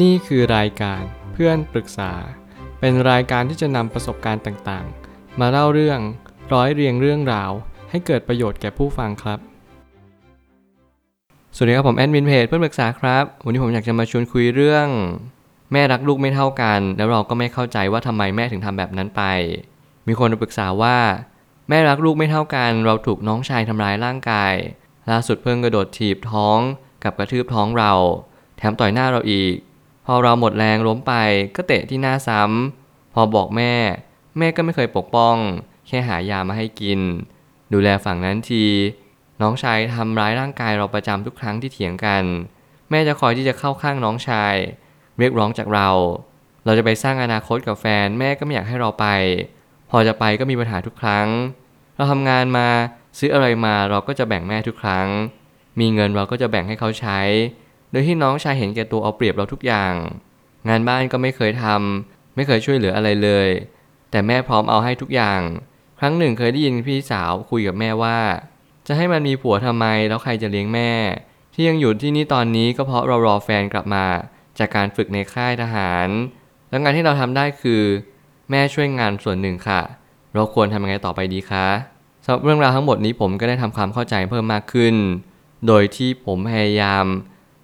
นี่คือรายการเพื่อนปรึกษา เป็นรายการที่จะนำประสบการณ์ต่างๆ มาเล่าเรื่องร้อยเรียงเรื่องราว ให้เกิดประโยชน์แก่ผู้ฟังครับ สวัสดีครับผมแอดมินเพจเพื่อนปรึกษาครับ วันนี้ผมอยากจะมาชวนคุยเรื่อง แม่รักลูกไม่เท่ากัน แล้วเราก็ไม่เข้าใจว่าทำไมแม่ถึงทำแบบนั้นไป มีคนมาปรึกษาว่า แม่รักลูกไม่เท่ากัน เราถูกน้องชายทำร้ายร่างกาย ล่าสุดเพิ่งกระโดดถีบท้อง กับกระทืบท้องเรา แถมต่อยหน้าเราอีก พอเราหมดแรงล้มไปก็เตะที่หน้าซ้ำ พอบอกแม่ แม่ก็ไม่เคยปกป้อง แค่หายามาให้กิน ดูแลฝั่งนั้นที น้องชายทำร้ายร่างกายเราประจำทุกครั้งที่เถียงกัน แม่จะคอยที่จะเข้าข้างน้องชาย เรียกร้องจากเรา เราจะไปสร้างอนาคตกับแฟนแม่ก็ไม่อยากให้เราไป พอจะไปก็มีปัญหาทุกครั้ง เราทำงานมาซื้ออะไรมาเราก็จะแบ่งแม่ทุกครั้ง มีเงินเราก็จะแบ่งให้เขาใช้ โดยที่น้องชายเห็นแก่ตัวเอาเปรียบเราทุกอย่าง งานบ้านก็ไม่เคยทำไม่เคยช่วยเหลืออะไรเลย แต่แม่พร้อมเอาให้ทุกอย่าง ครั้งหนึ่งเคยได้ยินพี่สาวคุยกับแม่ว่า จะให้มันมีผัวทำไมแล้วใครจะเลี้ยงแม่ ที่ยังอยู่ที่นี่ตอนนี้ก็เพราะเรารอแฟนกลับมา จากการฝึกในค่ายทหาร แล้วงานที่เราทำได้คือ แม่ช่วยงานส่วนหนึ่งค่ะ เราควรทำยังไงต่อไปดีคะสำหรับเรื่องราวทั้งหมดนี้ผมก็ได้ทำความเข้าใจเพิ่มมากขึ้น โดยที่ผมพยายาม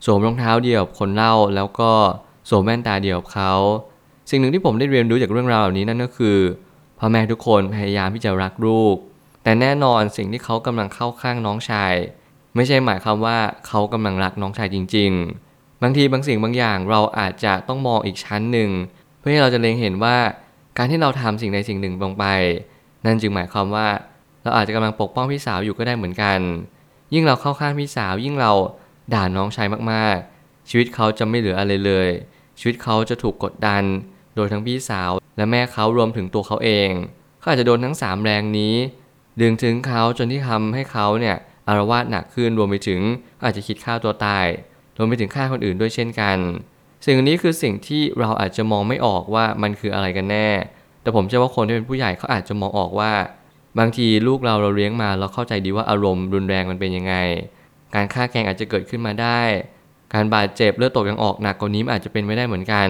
สวมรองเท้าเดียวกับคนเล่าแล้วก็สวมแว่นตาเดียวกับเขา สิ่งหนึ่งที่ผมได้เรียนรู้จากเรื่องราวเหล่านี้นั่นก็คือพ่อแม่ทุกคนพยายามที่จะรักลูก แต่แน่นอนสิ่งที่เขากำลังเข้าข้างน้องชาย ไม่ใช่หมายความว่าเขากำลังรักน้องชายจริง ๆ บางทีบางสิ่งบางอย่างเราอาจจะต้องมองอีกชั้นหนึ่ง เพื่อให้เราจะเล็งเห็นว่าการที่เราทำสิ่งใดสิ่งหนึ่งลงไป นั่นจึงหมายความว่า เราอาจจะกำลังปกป้องพี่สาวอยู่ก็ได้เหมือนกัน ยิ่งเราเข้าข้างพี่สาวยิ่งเรา ด่าน้องชายมากๆ ชีวิตเขาจะไม่เหลืออะไรเลย ชีวิตเขาจะถูกกดดัน โดยทั้งพี่สาว และแม่เขารวมถึงตัวเขาเองเขาอาจจะโดนทั้งสามแรงนี้ ดึงถึงเขาจนที่ทำให้เขาเนี่ยอารวาสหนักขึ้นรวมไปถึงอาจจะคิดฆ่าตัวตายรวมไปถึงฆ่าคนอื่นด้วยเช่นกัน สิ่งนี้คือสิ่งที่เราอาจจะมองไม่ออกว่ามันคืออะไรกันแน่ แต่ผมเชื่อว่าคนที่เป็นผู้ใหญ่เขาอาจจะมองออกว่า บางทีลูกเราเราเลี้ยงมาเราเข้าใจดีว่าอารมณ์รุนแรงมันเป็นยังไง การฆ่าแกงอาจจะเกิดขึ้นมาได้ การบาดเจ็บเลือดตกยังออกหนักกว่านี้อาจจะเป็นไม่ได้เหมือนกัน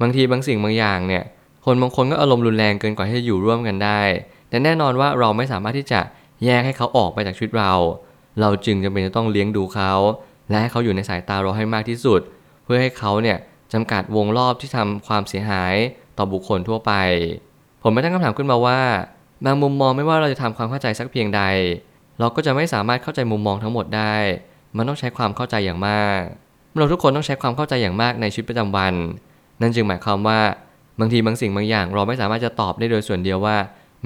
บางทีบางสิ่งบางอย่างเนี่ย คนบางคนก็อารมณ์รุนแรงเกินกว่าที่จะอยู่ร่วมกันได้ แต่แน่นอนว่าเราไม่สามารถที่จะแยกให้เขาออกไปจากชีวิตเรา เราจึงจำเป็นจะต้องเลี้ยงดูเขา และให้เขาอยู่ในสายตาเราให้มากที่สุด เพื่อให้เขาเนี่ยจำกัดวงรอบที่ทำความเสียหายต่อบุคคลทั่วไป ผมไม่ตั้งคำถามขึ้นมาว่า บางมุมมองไม่ว่าเราจะทำความเข้าใจสักเพียงใด เราก็จะไม่สามารถเข้าใจมุมมองทั้งหมดได้ มันต้องใช้ความเข้าใจอย่างมาก เราทุกคนต้องใช้ความเข้าใจอย่างมากในชีวิตประจำวัน นั่นจึงหมายความว่า บางทีบางสิ่งบางอย่าง เราไม่สามารถจะตอบได้โดยส่วนเดียวว่า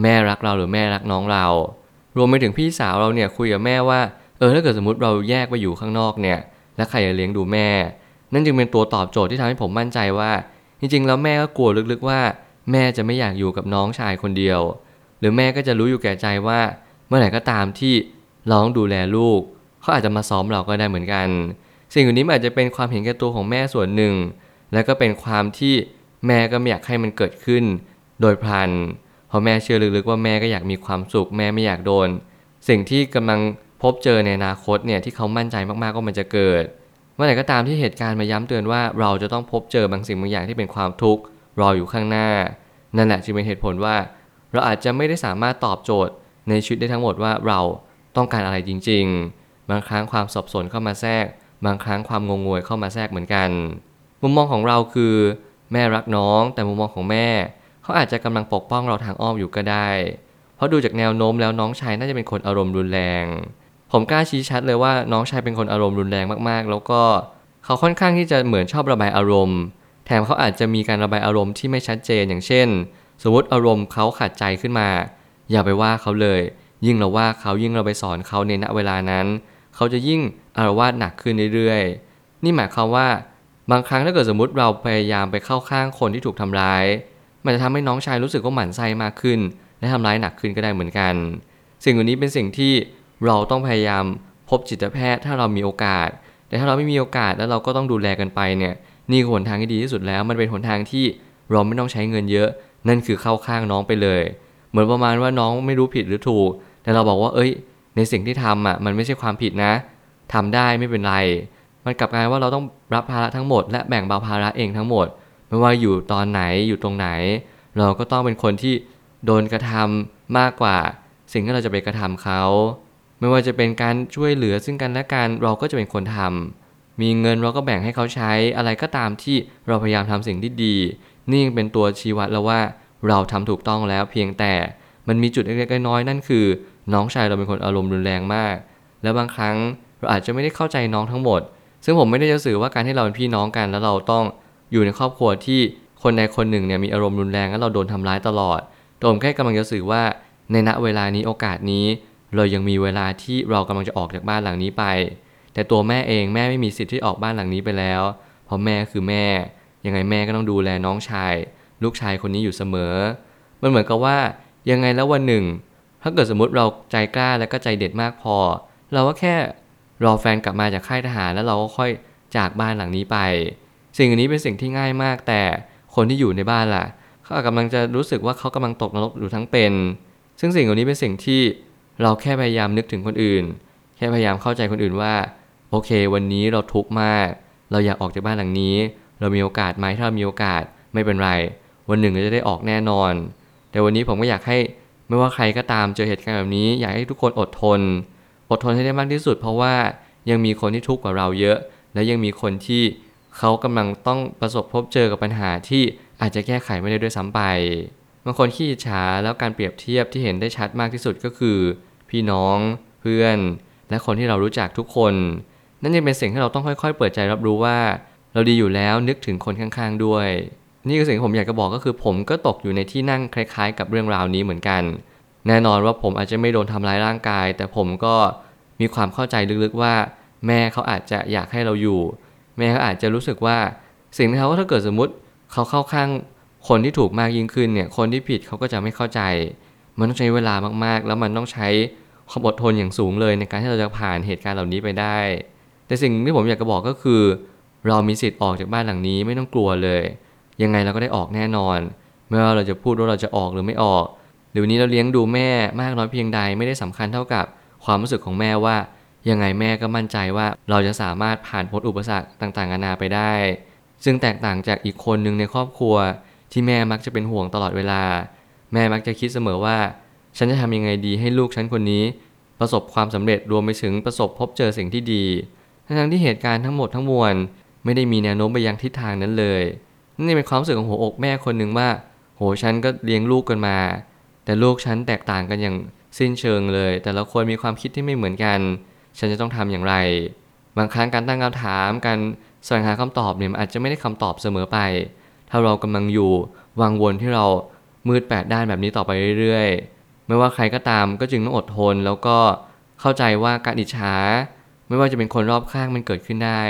แม่รักเราหรือแม่รักน้องเรา รวมไปถึงพี่สาวเราเนี่ยคุยกับแม่ว่า เออถ้าเกิดสมมติเราแยกไปอยู่ข้างนอกเนี่ย แล้วใครจะเลี้ยงดูแม่ นั่นจึงเป็นตัวตอบโจทย์ที่ทำให้ผมมั่นใจว่า จริงๆ แล้วแม่ก็กลัวลึกๆว่า แม่จะไม่อยากอยู่กับน้องชายคนเดียว หรือแม่ก็จะรู้อยู่แก่ใจว่า มื่อไหร่ก็ตามที่เราต้องดูแลลูกเขาอาจจะมาซ้อมเราก็ได้เหมือนกัน สิ่งเหล่านี้อาจจะเป็นความเห็นแก่ตัวของแม่ส่วนหนึ่ง และก็เป็นความที่แม่ก็ไม่อยากให้มันเกิดขึ้น โดยพลันเพราะแม่เชื่อลึกๆว่าแม่ก็อยากมีความสุขแม่ไม่อยากโดน สิ่งที่กำลังพบเจอในอนาคตเนี่ยที่เขามั่นใจมากๆว่ามันจะเกิด เมื่อไหร่ก็ตามที่เหตุการณ์มาย้ำเตือนว่าเราจะต้องพบเจอบางสิ่งบางอย่างที่เป็นความทุกข์รออยู่ข้างหน้า นั่นแหละจึงเป็นเหตุผลว่า เราอาจจะไม่ได้สามารถตอบโจทย์ ในชีวิตได้ทั้งหมดว่าเราต้องการอะไรจริง ๆ บางครั้งความสับสนเข้ามาแทรก บางครั้งความงงงวยเข้ามาแทรกเหมือนกัน มุมมองของเราคือ แม่รักน้อง แต่มุมมองของแม่ เขาอาจจะกำลังปกป้องเราทางอ้อมอยู่ก็ได้ เพราะดูจากแนวโน้มแล้วน้องชายน่าจะเป็นคนอารมณ์รุนแรง ผมกล้าชี้ชัดเลยว่าน้องชายเป็นคนอารมณ์รุนแรงมากๆ แล้วก็เขาค่อนข้างที่จะเหมือนชอบระบายอารมณ์ แถมเขาอาจจะมีการระบายอารมณ์ที่ไม่ชัดเจนอย่างเช่น สมมติอารมณ์เขาขัดใจขึ้นมา อย่าไปว่าเขาเลย ยิ่งเราว่าเขายิ่งเราไปสอนเขาในณเวลานั้น เขาจะยิ่งอารวาสหนักขึ้นเรื่อยๆ นี่หมายความว่า บางครั้งถ้าเกิดสมมติเราพยายามไปเข้าข้างคนที่ถูกทำร้าย มันจะทำให้น้องชายรู้สึกว่าหมั่นไส้มากขึ้น และทำร้ายหนักขึ้นก็ได้เหมือนกัน สิ่งเหล่านี้เป็นสิ่งที่เราต้องพยายามพบจิตแพทย์ถ้าเรามีโอกาส แต่ถ้าเราไม่มีโอกาสแล้วเราก็ต้องดูแลกันไปเนี่ยนี่คือหนทางที่ดีที่สุดแล้ว มันเป็นหนทางที่เราไม่ต้องใช้เงินเยอะ นั่นคือเข้าข้างน้องไปเลย เหมือนประมาณว่าน้องไม่รู้ผิดหรือถูก แต่เราบอกว่า เอ้ย ในสิ่งที่ทำอะมันไม่ใช่ความผิดนะทำได้ไม่เป็นไร มันกลับกลายว่าเราต้องรับภาระทั้งหมด และแบ่งเบาภาระเองทั้งหมด ไม่ว่าอยู่ตอนไหนอยู่ตรงไหน เราก็ต้องเป็นคนที่โดนกระทำมากกว่า สิ่งที่เราจะไปกระทำเขาไม่ว่าจะเป็นการช่วยเหลือซึ่งกันและกันเราก็จะเป็นคนทำมีเงินเราก็แบ่งให้เขาใช้อะไรก็ตามที่เราพยายามทำสิ่งที่ดี นี่ยังเป็นตัวชี้วัดแล้วว่า เราทำถูกต้องแล้วเพียงแต่มันมีจุดเล็กๆน้อยๆนั่นคือ น้องชายเราเป็นคนอารมณ์รุนแรงมาก แล้วบางครั้งเราอาจจะไม่ได้เข้าใจน้องทั้งหมด ซึ่งผมไม่ได้จะสื่อว่าการที่เราเป็นพี่น้องกัน แล้วเราต้องอยู่ในครอบครัวที่คนใดคนหนึ่งเนี่ยมีอารมณ์รุนแรงแล้วเราโดนทำร้ายตลอดแต่ผมแค่กำลังจะสื่อว่าในณเวลานี้โอกาสนี้ เรายังมีเวลาที่เรากำลังจะออกจากบ้านหลังนี้ไป แต่ตัวแม่เองแม่ไม่มีสิทธิ์ที่ออกบ้านหลังนี้ไปแล้ว เพราะแม่คือแม่ยังไงแม่ก็ต้องดูแลน้องชาย ลูกชายคนนี้อยู่เสมอ มันเหมือนกับว่ายังไงแล้ววันหนึ่ง ถ้าเกิดสมมติเราใจกล้าและก็ใจเด็ดมากพอ เราก็แค่รอแฟนกลับมาจากค่ายทหารแล้วเราก็ค่อยจากบ้านหลังนี้ไป สิ่งอันนี้เป็นสิ่งที่ง่ายมาก แต่คนที่อยู่ในบ้านล่ะ เขากำลังจะรู้สึกว่าเขากำลังตกนรกอยู่ทั้งเป็น ซึ่งสิ่งเหล่านี้เป็นสิ่งที่เราแค่พยายามนึกถึงคนอื่น แค่พยายามเข้าใจคนอื่นว่า โอเค วันนี้เราทุกข์มาก เราอยากออกจากบ้านหลังนี้ เรามีโอกาสไหมถ้าเรามีโอกาสไม่เป็นไร วันหนึ่งเราจะได้ออกแน่นอน แต่วันนี้ผมก็อยากให้ไม่ว่าใครก็ตามเจอเหตุการณ์แบบนี้ อยากให้ทุกคนอดทน อดทนให้ได้มากที่สุด เพราะว่ายังมีคนที่ทุกข์กว่าเราเยอะ และยังมีคนที่เขากำลังต้องประสบพบเจอกับปัญหาที่อาจจะแก้ไขไม่ได้ด้วยซ้ำไปบางคนขี้ฉาแล้วการเปรียบเทียบที่เห็นได้ชัดมากที่สุดก็คือ พี่น้องเพื่อน และคนที่เรารู้จักทุกคน นั่นยังเป็นสิ่งที่เราต้องค่อยๆ เปิดใจรับรู้ว่า เราดีอยู่แล้วนึกถึงคนข้างๆด้วย นี่คือสิ่งที่ผมอยากจะบอกก็คือ ผมก็ตกอยู่ในที่นั่งคล้าย ๆ กับเรื่องราวนี้เหมือนกัน แน่นอนว่าผมอาจจะไม่โดนทำร้ายร่างกาย แต่ผมก็มีความเข้าใจลึกๆว่า แม่เขาอาจจะอยากให้เราอยู่ แม่เขาอาจจะรู้สึกว่า สิ่งที่เขาถ้าเกิดสมมติเขาเข้าข้างคนที่ถูกมากยิ่งขึ้นเนี่ยคนที่ผิดเขาก็จะไม่เข้าใจ มันต้องใช้เวลามากๆ แล้วมันต้องใช้ความอดทนอย่างสูงเลยในการที่เราจะผ่านเหตุการณ์เหล่านี้ไปได้ แต่สิ่งที่ผมอยากจะบอกก็คือ เรามีสิทธิ์ออกจากบ้านหลังนี้ไม่ต้องกลัวเลย ยังไงเราก็ได้ออกแน่นอนไม่ว่าเราจะพูดว่าเราจะออกหรือไม่ออกหรือวันนี้เราเลี้ยงดูแม่มากน้อยเพียงใดไม่ได้สำคัญเท่ากับความรู้สึกของแม่ว่า ยังไงแม่ก็มั่นใจว่าเราจะสามารถผ่านพ้นอุปสรรคต่างๆนานาไปได้ ซึ่งแตกต่างจากอีกคนหนึ่งในครอบครัว ที่แม่มักจะเป็นห่วงตลอดเวลา แม่มักจะคิดเสมอว่า ฉันจะทำยังไงดีให้ลูกฉันคนนี้ ประสบความสำเร็จรวมไปถึงประสบพบเจอสิ่งที่ดี ทั้งที่เหตุการณ์ทั้งหมดทั้งมวลไม่ได้มีแนวโน้มไปยังทิศทางนั้นเลย นี่เป็นความรู้สึกของหัวอกแม่คนหนึ่งว่า โหฉันก็เลี้ยงลูกกันมา แต่ลูกฉันแตกต่างกันอย่างสิ้นเชิงเลย แต่ละคนมีความคิดที่ไม่เหมือนกัน ฉันจะต้องทำอย่างไร บางครั้งการตั้งคำถามการแสวงหาคำตอบเนี่ยมันอาจจะไม่ได้คำตอบเสมอไป ถ้าเรากำลังอยู่วังวนที่เรามืดแปดด้านแบบนี้ต่อไปเรื่อยๆ ไม่ว่าใครก็ตามก็จึงต้องอดทน แล้วก็เข้าใจว่าการอิจฉาไม่ว่าจะเป็นคนรอบข้างมันเกิดขึ้นได้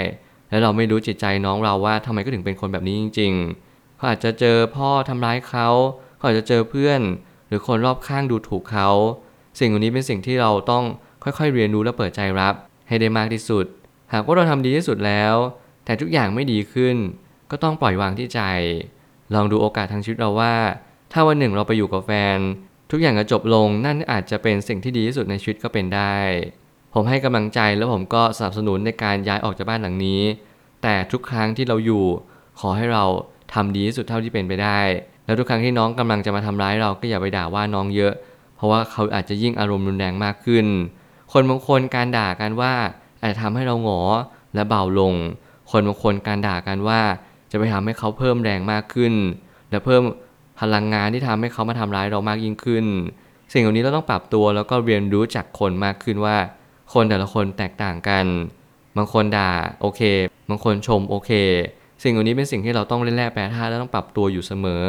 แล้วเราไม่รู้จิตใจน้องเราว่าทำไมก็ถึงเป็นคนแบบนี้จริง ๆ เขาอาจจะเจอพ่อทำร้ายเขาเขาอาจจะเจอเพื่อน หรือคนรอบข้างดูถูกเขา สิ่งเหล่านี้เป็นสิ่งที่เราต้องค่อยๆเรียนรู้และเปิดใจรับ ให้ได้มากที่สุด หากว่าเราทำดีที่สุดแล้ว แต่ทุกอย่างไม่ดีขึ้น ก็ต้องปล่อยวางที่ใจ ลองดูโอกาสทางชีวิตเราว่า ถ้าวันหนึ่งเราไปอยู่กับแฟน ทุกอย่างจะจบลงนั่นอาจจะเป็นสิ่งที่ดีที่สุดในชีวิตก็เป็นได้ ผมให้กำลังใจแล้วผมก็สนับสนุนในการย้ายออกจากบ้านหลังนี้ แต่ทุกครั้งที่เราอยู่ขอให้เราทำดีที่สุดเท่าที่เป็นไปได้ แล้วทุกครั้งที่น้องกำลังจะมาทำร้ายเราก็อย่าไปด่าว่าน้องเยอะ เพราะว่าเขาอาจจะยิ่งอารมณ์รุนแรงมากขึ้น คนบางคนการด่ากันว่าอาจจะทำให้เราหงอและเบาลง คนบางคนการด่ากันว่า จะไปทำให้เขาเพิ่มแรงมากขึ้น และเพิ่มพลังงานที่ทำให้เขามาทำร้ายเรามากยิ่งขึ้น สิ่งเหล่านี้เราต้องปรับตัวแล้วก็เรียนรู้จากคนมากขึ้นว่า คนแต่ละคนแตกต่างกัน บางคนด่าโอเค บางคนชมโอเค สิ่งเหล่านี้เป็นสิ่งที่เราต้องเล่นแร่แปรธาตุและต้องปรับตัวอยู่เสมอ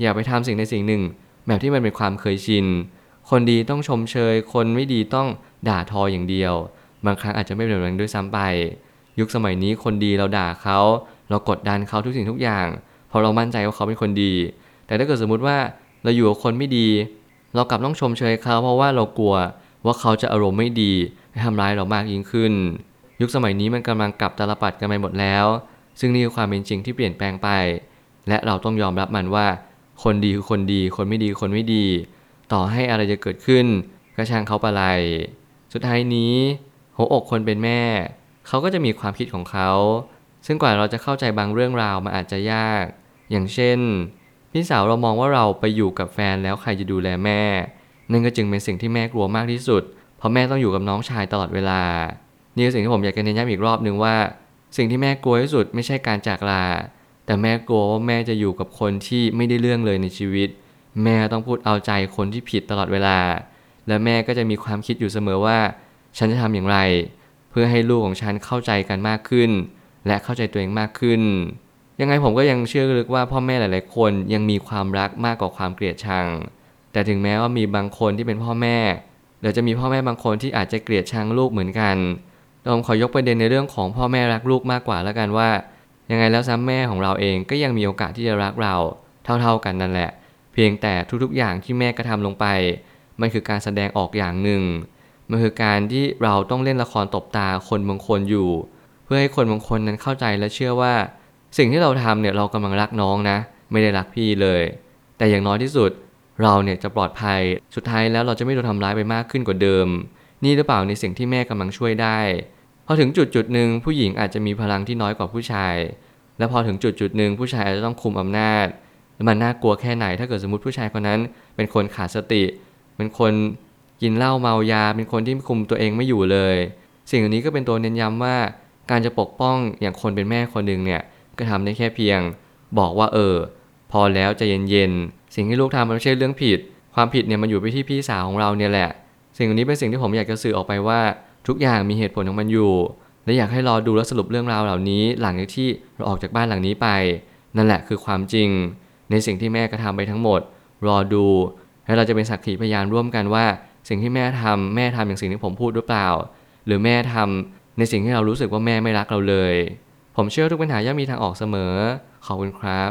อย่าไปทำสิ่งในสิ่งหนึ่ง แบบที่มันเป็นความเคยชิน คนดีต้องชมเชย คนไม่ดีต้องด่าทออย่างเดียว บางครั้งอาจจะไม่เป็นแบบนั้นด้วยซ้ำไป ยุคสมัยนี้คนดีเราด่าเขา เรากดดันเขาทุกสิ่งทุกอย่างเพราะเรามั่นใจว่าเขาเป็นคนดี แต่ถ้าเกิดสมมุติว่าเราอยู่กับคนไม่ดี เรากลับต้องชมเชยเขาเพราะว่าเรากลัว ว่าเขาจะอารมณ์ไม่ดีและทำร้ายเรามากยิ่งขึ้น ยุคสมัยนี้มันกำลังกลับตาลปัดกันไปหมดแล้ว ซึ่งนี่คือความเป็นจริงที่เปลี่ยนแปลงไป และเราต้องยอมรับมันว่า คนดีคือคนดี คนไม่ดีคนไม่ดี ต่อให้อะไรจะเกิดขึ้นก็ช่างเขาปะไรสุดท้ายนี้หัวอกคนเป็นแม่ เขาก็จะมีความคิดของเขา ซึ่งกว่าเราจะเข้าใจบางเรื่องราวมันอาจจะยาก อย่างเช่น พี่สาวเรามองว่าเราไปอยู่กับแฟนแล้วใครจะดูแลแม่ นั่นก็จึงเป็นสิ่งที่แม่กลัวมากที่สุด เพราะแม่ต้องอยู่กับน้องชายตลอดเวลา นี่คือสิ่งที่ผมอยากจะเน้นย้ำอีกรอบนึงว่า สิ่งที่แม่กลัวที่สุดไม่ใช่การจากลา แต่แม่กลัวว่าแม่จะอยู่กับคนที่ไม่ได้เรื่องเลยในชีวิต แม่ต้องพูดเอาใจคนที่ผิดตลอดเวลา และแม่ก็จะมีความคิดอยู่เสมอว่า ฉันจะทำอย่างไร เพื่อให้ลูกของฉันเข้าใจกันมากขึ้น และเข้าใจตัวเองมากขึ้น ยังไงผมก็ยังเชื่อลึกว่าพ่อแม่หลาย ๆ คนยังมีความรักมากกว่าความเกลียดชัง แต่ถึงแม้ว่ามีบางคนที่เป็นพ่อแม่เดี๋ยวจะมีพ่อแม่บางคนที่อาจจะเกลียดชังลูกเหมือนกันแต่ผมขอยกประเด็นในเรื่องของพ่อแม่รักลูกมากกว่าแล้วกันว่า ยังไงแล้วซ้ำแม่ของเราเองก็ยังมีโอกาสที่จะรักเรา เท่าๆกันนั่นแหละ เพียงแต่ทุกๆอย่างที่แม่กระทำลงไป มันคือการแสดงออกอย่างหนึ่ง มันคือการที่เราต้องเล่นละครตบตาคนบางคนอยู่ เพื่อให้คนบางคนนั้นเข้าใจและเชื่อว่า สิ่งที่เราทำเนี่ยเรากำลังรักน้องนะ ไม่ได้รักพี่เลย แต่อย่างน้อยที่สุด เราเนี่ยจะปลอดภัยสุดท้ายแล้วเราจะไม่โดนทำร้ายไปมากขึ้นกว่าเดิม นี่หรือเปล่าในสิ่งที่แม่กำลังช่วยได้พอถึงจุดจุดหนึ่งผู้หญิงอาจจะมีพลังที่น้อยกว่าผู้ชาย และพอถึงจุดจุดหนึ่งผู้ชายอาจจะต้องคุมอำนาจแล้วมันน่ากลัวแค่ไหน ถ้าเกิดสมมติผู้ชายคนนั้น เป็นคนขาดสติ เป็นคนกินเหล้าเมายา เป็นคนที่คุมตัวเองไม่อยู่เลย สิ่งเหล่านี้ก็เป็นตัวเน้นย้ำว่า การจะปกป้องอย่างคนเป็นแม่คนหนึ่งเนี่ยก็ทำได้แค่เพียง บอกว่าเออ พอแล้วจะเย็นๆ สิ่งที่ลูกทำมันไม่ใช่เรื่องผิด ความผิดเนี่ยมันอยู่ไปที่พี่สาวของเราเนี่ยแหละ สิ่งนี้เป็นสิ่งที่ผมอยากจะสื่อออกไปว่า ทุกอย่างมีเหตุผลของมันอยู่ และอยากให้รอดูและสรุปเรื่องราวเหล่านี้ หลังจากที่เราออกจากบ้านหลังนี้ไป นั่นแหละคือความจริง ในสิ่งที่แม่กระทำไปทั้งหมด รอดู และเราจะเป็นสักขีพยานร่วมกันว่า สิ่งที่แม่ทำแม่ทำอย่างสิ่งที่ผมพูดหรือเปล่า หรือแม่ทำในสิ่งที่เรารู้สึกว่าแม่ไม่รักเราเลย ผมเชื่อทุกปัญหาย่อมมีทางออกเสมอ ขอบคุณครับ